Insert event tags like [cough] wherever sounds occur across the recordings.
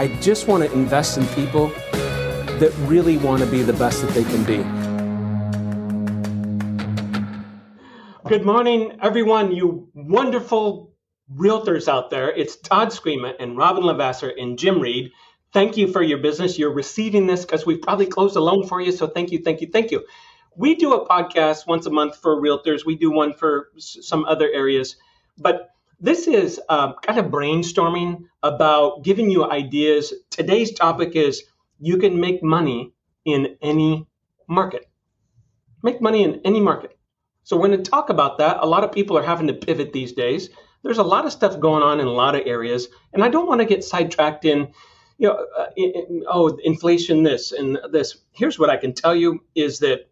I just want to invest in people that really want to be the best that they can be. Good morning, everyone, you wonderful realtors out there. It's Todd Screama and Robin Lavasser and Jim Reed. Thank you for your business. You're receiving this because we've probably closed a loan for you. So thank you, thank you, thank you. We do a podcast once a month for realtors. We do one for some other areas. But this is um, kind of brainstorming about giving you ideas. Today's topic is you can make money in any market. Make money in any market. So when we talk about that, a lot of people are having to pivot these days. There's a lot of stuff going on in a lot of areas, and I don't want to get sidetracked in, you know, uh, in, in, oh, inflation, this and this. Here's what I can tell you is that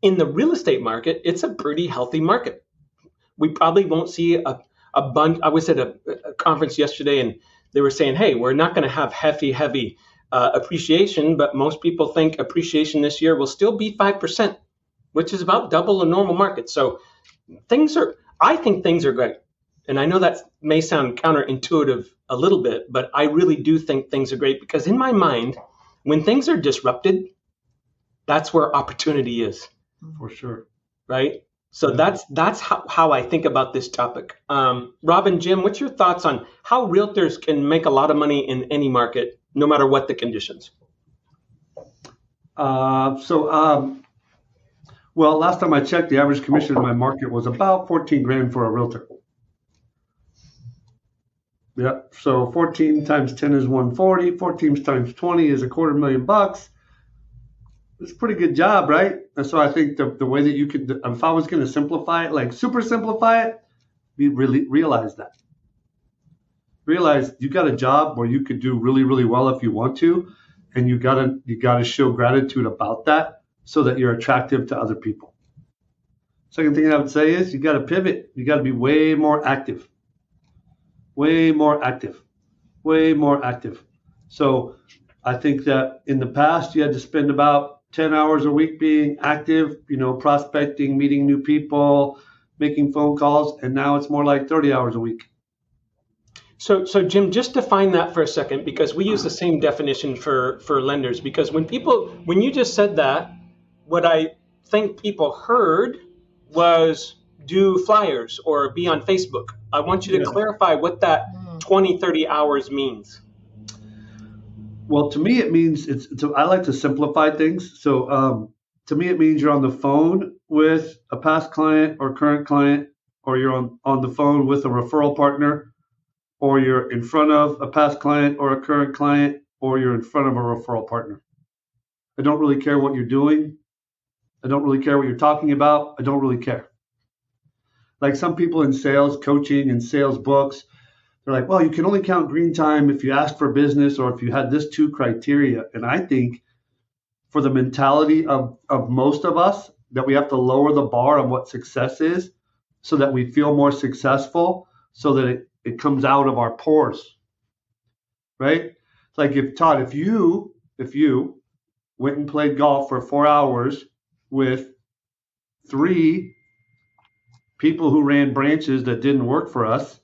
in the real estate market, it's a pretty healthy market. We probably won't see a, a bunch. I was at a, a conference yesterday, and they were saying, hey, we're not going to have heavy, heavy uh, appreciation, but most people think appreciation this year will still be 5% which is about double a normal market. So things are, I think things are great. And I know that may sound counterintuitive a little bit, but I really do think things are great because in my mind, when things are disrupted, that's where opportunity is. For sure. Right? So that's that's how, how I think about this topic. Um, Robin, Jim, what's your thoughts on how realtors can make a lot of money in any market, no matter what the conditions? Uh, so um, well, last time I checked, the average commission in my market was about 14 grand for a realtor. Yeah, so 14 times 10 is 140. 14 times 20 is a quarter million bucks. It's a pretty good job, right? And so I think the, the way that you could, if I was going to simplify it, like super simplify it, we really realize that. Realize you got a job where you could do really, really well if you want to, and you gotta you gotta show gratitude about that so that you're attractive to other people. Second thing I would say is you got to pivot. You got to be way more active. Way more active. Way more active. So I think that in the past you had to spend about 10 hours a week being active, you know, prospecting, meeting new people, making phone calls, and now it's more like 30 hours a week. So, so Jim, just define that for a second because we use the same definition for for lenders. Because when people, when you just said that, what I think people heard was do flyers or be on Facebook. I want you to yeah. clarify what that mm. 20, 30 hours means. Well, to me, it means it's, it's I like to simplify things. So, um, to me, it means you're on the phone with a past client or current client, or you're on, on the phone with a referral partner, or you're in front of a past client or a current client, or you're in front of a referral partner. I don't really care what you're doing. I don't really care what you're talking about. I don't really care. Like some people in sales coaching and sales books, they're like, well, you can only count green time if you ask for business or if you had this two criteria. And I think for the mentality of, of most of us, that we have to lower the bar of what success is so that we feel more successful, so that it, it comes out of our pores. Right? It's like if Todd, if you if you went and played golf for four hours with three people who ran branches that didn't work for us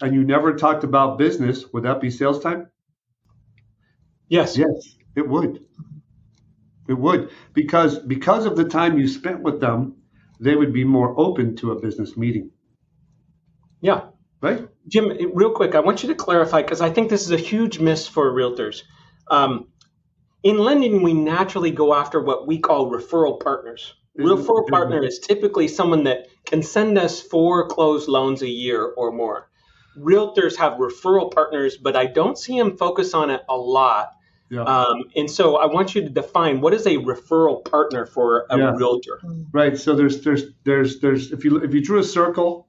and you never talked about business, would that be sales time? Yes. Yes, it would. It would because because of the time you spent with them, they would be more open to a business meeting. Yeah. Right? Jim, real quick, I want you to clarify because I think this is a huge miss for realtors. Um, in lending, we naturally go after what we call referral partners. Mm-hmm. Referral partner is typically someone that can send us four closed loans a year or more. Realtors have referral partners, but I don't see them focus on it a lot. Yeah. Um, and so I want you to define what is a referral partner for a yeah. realtor. Right. So there's there's there's there's if you if you drew a circle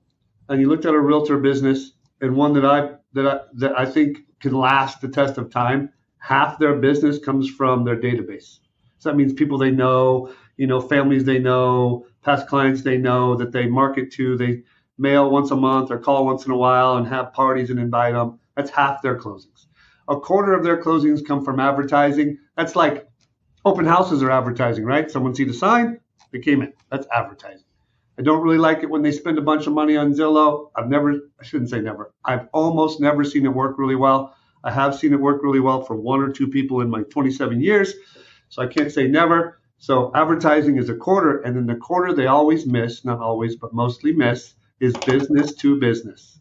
and you looked at a realtor business and one that I that I that I think can last the test of time, half their business comes from their database. So that means people they know, you know, families they know, past clients they know that they market to, they mail once a month or call once in a while and have parties and invite them. That's half their closings. A quarter of their closings come from advertising. That's like open houses are advertising, right? Someone see the sign, they came in. That's advertising. I don't really like it when they spend a bunch of money on Zillow. I've never, I shouldn't say never. I've almost never seen it work really well. I have seen it work really well for one or two people in my 27 years. So I can't say never. So advertising is a quarter, and then the quarter they always miss, not always, but mostly miss, is business to business,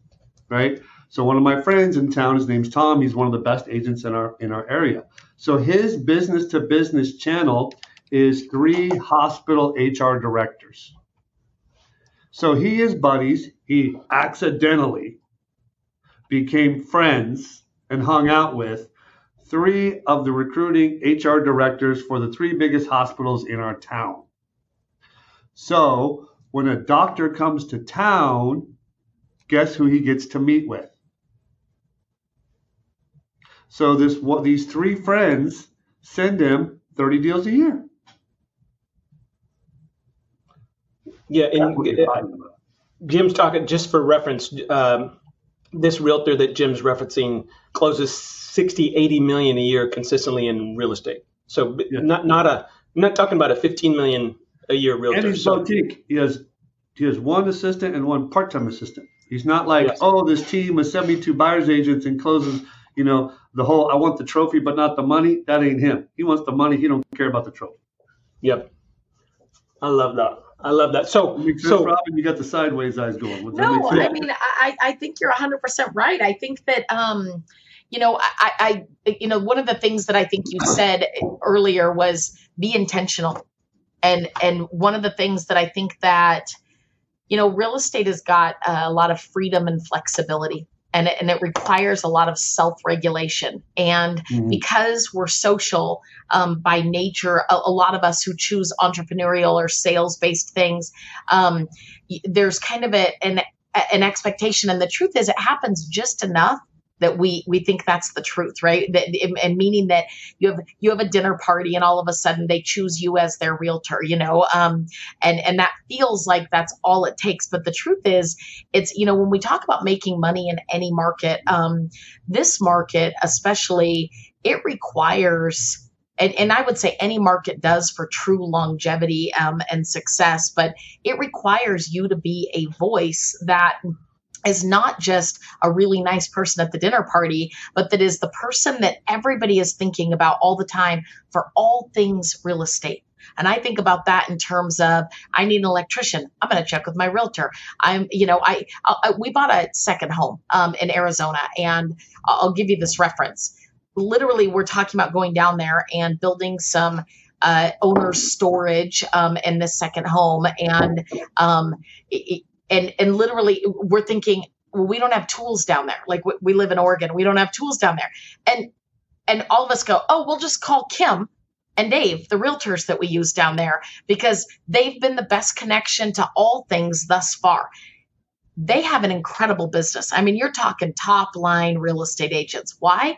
right? So one of my friends in town, his name's Tom. He's one of the best agents in our in our area. So his business to business channel is three hospital HR directors. So he is buddies. He accidentally became friends and hung out with three of the recruiting HR directors for the three biggest hospitals in our town. So when a doctor comes to town, guess who he gets to meet with? So this what these three friends send him 30 deals a year. Yeah, and Jim's talking just for reference. Um, this realtor that Jim's referencing closes 60, 80 million a year consistently in real estate. So yeah. not not a I'm not talking about a 15 million a year realtor. And he's so, boutique. He has he has one assistant and one part-time assistant. He's not like, yes. oh, this team of 72 buyers agents and closes, you know, the whole I want the trophy but not the money. That ain't him. He wants the money. He don't care about the trophy. Yep. I love that. I love that. So, so Robin, you got the sideways eyes going. no, I mean, I, I think you're 100 percent right. I think that, um, you know, I, I, you know, one of the things that I think you said earlier was be intentional, and and one of the things that I think that, you know, real estate has got a lot of freedom and flexibility and it, and it requires a lot of self-regulation and mm-hmm. because we're social um, by nature a, a, lot of us who choose entrepreneurial or sales-based things um, there's kind of a, an, an expectation and the truth is it happens just enough that we we think that's the truth right? That, and meaning that you have you have a dinner party and all of a sudden they choose you as their realtor you know um, and and that feels like that's all it takes. But the truth is it's you know when we talk about making money in any market um, this market especially it requires and, and, I would say any market does for true longevity um, and success, but it requires you to be a voice that is not just a really nice person at the dinner party, but that is the person that everybody is thinking about all the time for all things real estate. And I think about that in terms of I need an electrician. I'm going to check with my realtor. I'm, you know, I, I we bought a second home um, in Arizona, and I'll give you this reference. Literally, we're talking about going down there and building some uh, owner's storage um, in this second home, and um, it, and and literally we're thinking well, we don't have tools down there like we, we live in oregon we don't have tools down there and and all of us go oh we'll just call kim and Dave, the realtors that we use down there, because they've been the best connection to all things thus far. They have an incredible business. I mean, you're talking top line real estate agents. Why?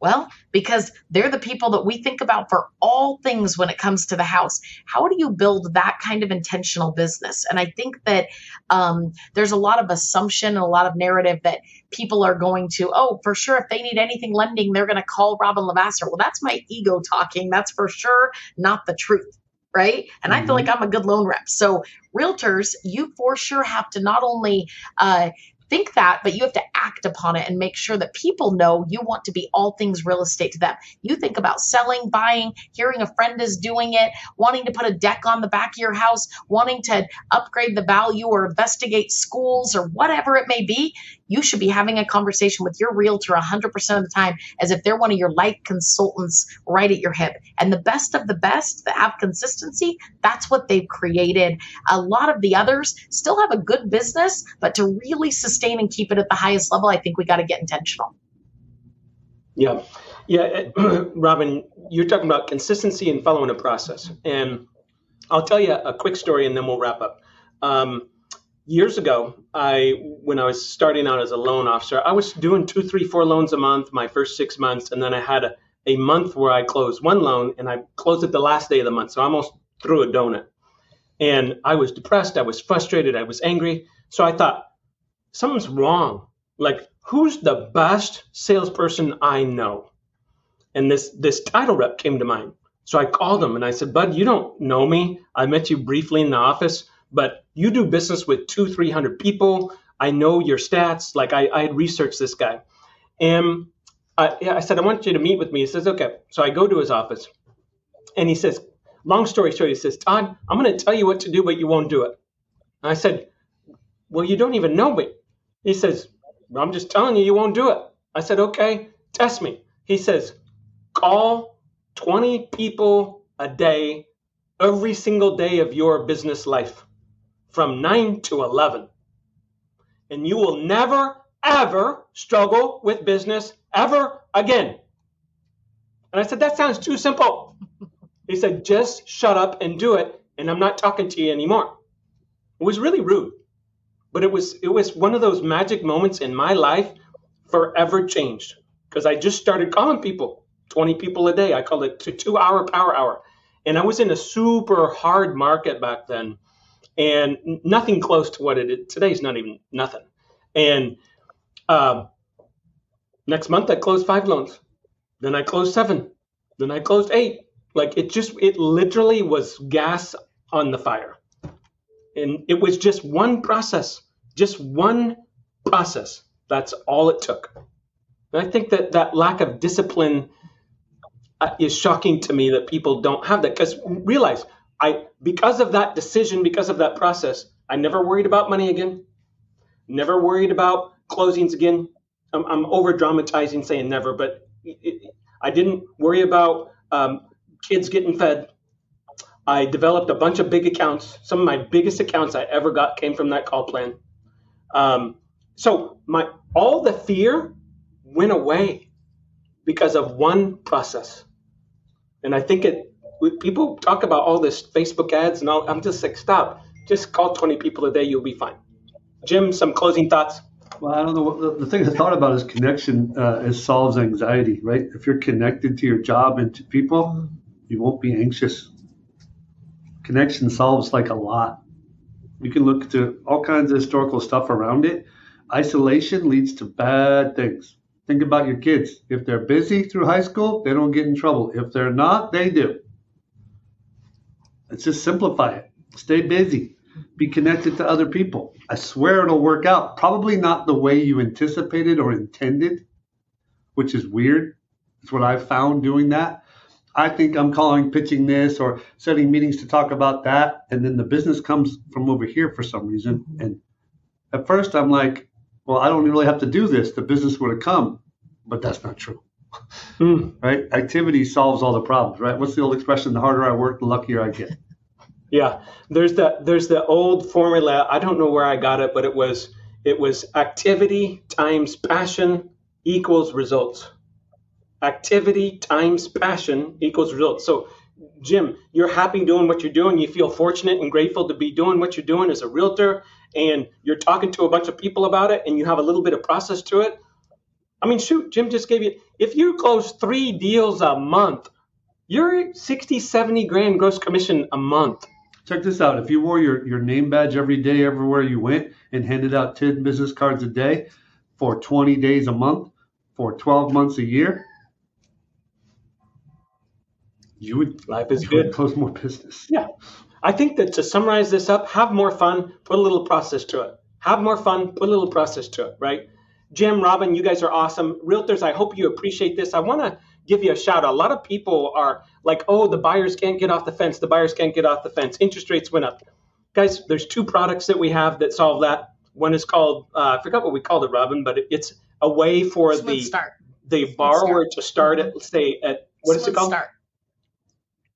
Well, because they're the people that we think about for all things when it comes to the house. How do you build that kind of intentional business? And I think that um, there's a lot of assumption and a lot of narrative that people are going to, oh, for sure, if they need anything lending, they're going to call Robin Lavasser. Well, that's my ego talking. That's for sure not the truth right? And mm-hmm. I feel mm-hmm. like I'm a good loan rep. So realtors, you for sure have to not only uh, think that, but you have to act upon it and make sure that people know you want to be all things real estate to them. You think about selling, buying, hearing a friend is doing it, wanting to put a deck on the back of your house, wanting to upgrade the value or investigate schools or whatever it may be you should be having a conversation with your realtor 100% of the time as if they're one of your life consultants right at your hip. And the best of the best that have consistency, that's what they've created. A lot of the others still have a good business, but to really sustain and keep it at the highest level, I think we got to get intentional. Yeah. Yeah. [clears throat] Robin, you're talking about consistency and following a process. And I'll tell you a quick story and then we'll wrap up. Um, years ago, I when I was starting out as a loan officer, I was doing two, three, four loans a month my first six months, and then I had a, a month where I closed one loan and I closed it the last day of the month. So I almost threw a donut. And I was depressed, I was frustrated, I was angry. So I thought, something's wrong. Like, who's the best salesperson I know? And this this title rep came to mind. So I called him and I said, Bud, you don't know me. I met you briefly in the office but you do business with two, 300 people. I know your stats. Like I, I had researched this guy. And yeah, I said, I want you to meet with me. He says, okay. So I go to his office and he says, long story short, he says, Todd, I'm going to tell you what to do, but you won't do it. And I said, well, you don't even know me. He says, I'm just telling you, you won't do it. I said, okay, test me. He says, call 20 people a day every single day of your business life from 9 to 11. And you will never, ever struggle with business ever again. And I said, That sounds too simple. He said, Just shut up and do it, and I'm not talking to you anymore. It was really rude. But it was it was one of those magic moments in my life forever changed. Because I just started calling people, 20 people a day. I called it to two hour power hour. And I was in a super hard market back then and nothing close to what it is. Today's not even nothing. And uh, next month I closed five loans. Then I closed seven. Then I closed eight. Like it just, it literally was gas on the fire. And it was just one process, just one process. That's all it took. And I think that that lack of discipline uh, is shocking to me that people don't have that because realize I because of that decision because of that process I never worried about money again never worried about closings again I'm, I'm over dramatizing saying never but it, I didn't worry about um, kids getting fed I developed a bunch of big accounts some of my biggest accounts I ever got came from that call plan um, so my all the fear went away because of one process. And I think it people talk about all this Facebook ads and all. I'm just like, stop. Just call 20 people a day. You'll be fine. Jim, some closing thoughts. Well, I don't know. The, the thing I thought about is connection uh, is solves anxiety, right? If you're connected to your job and to people, you won't be anxious. Connection solves like a lot. You can look to all kinds of historical stuff around it. Isolation leads to bad things. Think about your kids. If they're busy through high school, they don't get in trouble. If they're not, they do. Let's just simplify it. Stay busy. Be connected to other people. I swear it'll work out. Probably not the way you anticipated or intended, which is weird. It's what I've found doing that. I think I'm calling pitching this or setting meetings to talk about that. And then the business comes from over here for some reason. And at first I'm like, well, I don't really have to do this. The business would have come, but that's not true. Mm. Right? Activity solves all the problems, right? What's the old expression? The harder I work, the luckier I get. Yeah, there's the there's the old formula. I don't know where I got it, but it was it was activity times passion equals results. Activity times passion equals results. So, Jim, you're happy doing what you're doing. You feel fortunate and grateful to be doing what you're doing as a realtor and you're talking to a bunch of people about it and you have a little bit of process to it. I mean, shoot, Jim just gave you, if you close three deals a month, you're 60, 70 grand gross commission a month. Check this out. If you wore your, your name badge every day, everywhere you went, and handed out 10 business cards a day for 20 days a month, for 12 months a year, you would, Life is you good. close more business. Yeah. I think that to summarize this up, have more fun, put a little process to it. Have more fun, put a little process to it, right? Jim, Robin, you guys are awesome. Realtors, I hope you appreciate this. I want to give you a shout out. A lot of people are like, oh, the buyers can't get off the fence. The buyers can't get off the fence. Interest rates went up. Guys, there's two products that we have that solve that. One is called, uh, I forgot what we called it, Robin, but it's a way for Smooth the start. the borrower to start at, say, at what is Smooth it called? Start.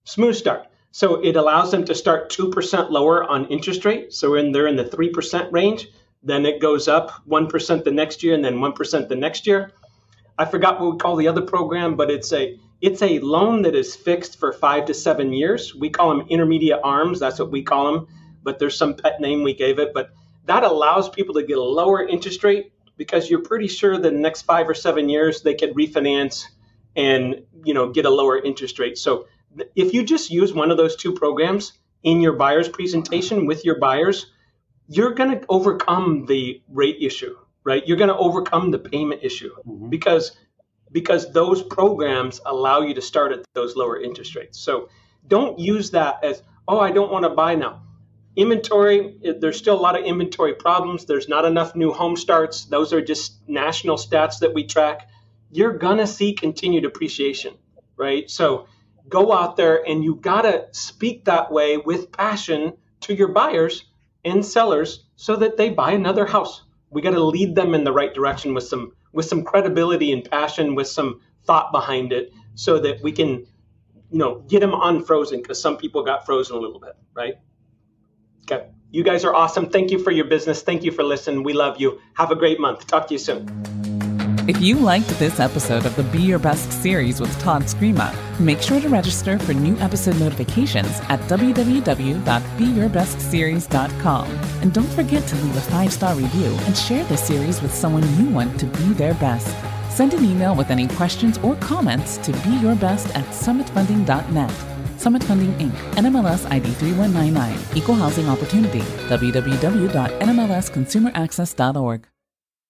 Smooth Start. So it allows them to start 2% lower on interest rate. So when they're in the 3% range, then it goes up 1% the next year and then 1% the next year. I forgot what we call the other program, but it's a it's a loan that is fixed for 5 to 7 years. We call them intermediate arms, that's what we call them, but there's some pet name we gave it, but that allows people to get a lower interest rate because you're pretty sure the next 5 or 7 years they could refinance and, you know, get a lower interest rate. So if you just use one of those two programs in your buyer's presentation with your buyers, you're going to overcome the rate issue, right? You're going to overcome the payment issue Mhm. because because those programs allow you to start at those lower interest rates. So don't use that as, oh, I don't want to buy now. Inventory, there's still a lot of inventory problems. There's not enough new home starts. Those are just national stats that we track. you're gonna see continued appreciation, right? So go out there and you gotta speak that way with passion to your buyers and sellers so that they buy another house. We gotta lead them in the right direction with some with some credibility and passion, with some thought behind it, so that we can, you know, get them unfrozen because some people got frozen a little bit, right? Okay. You guys are awesome. Thank you for your business. Thank you for listening. We love you. Have a great month. Talk to you soon. If you liked this episode of the Be Your Best series with Todd Screama, make sure to register for new episode notifications at www.beyourbestseries.com. And don't forget to leave a five star review and share this series with someone you want to be their best. Send an email with any questions or comments to beyourbest at summitfunding.net. Summit Funding Inc., NMLS ID 3199, Equal Housing Opportunity, www.nmlsconsumeraccess.org.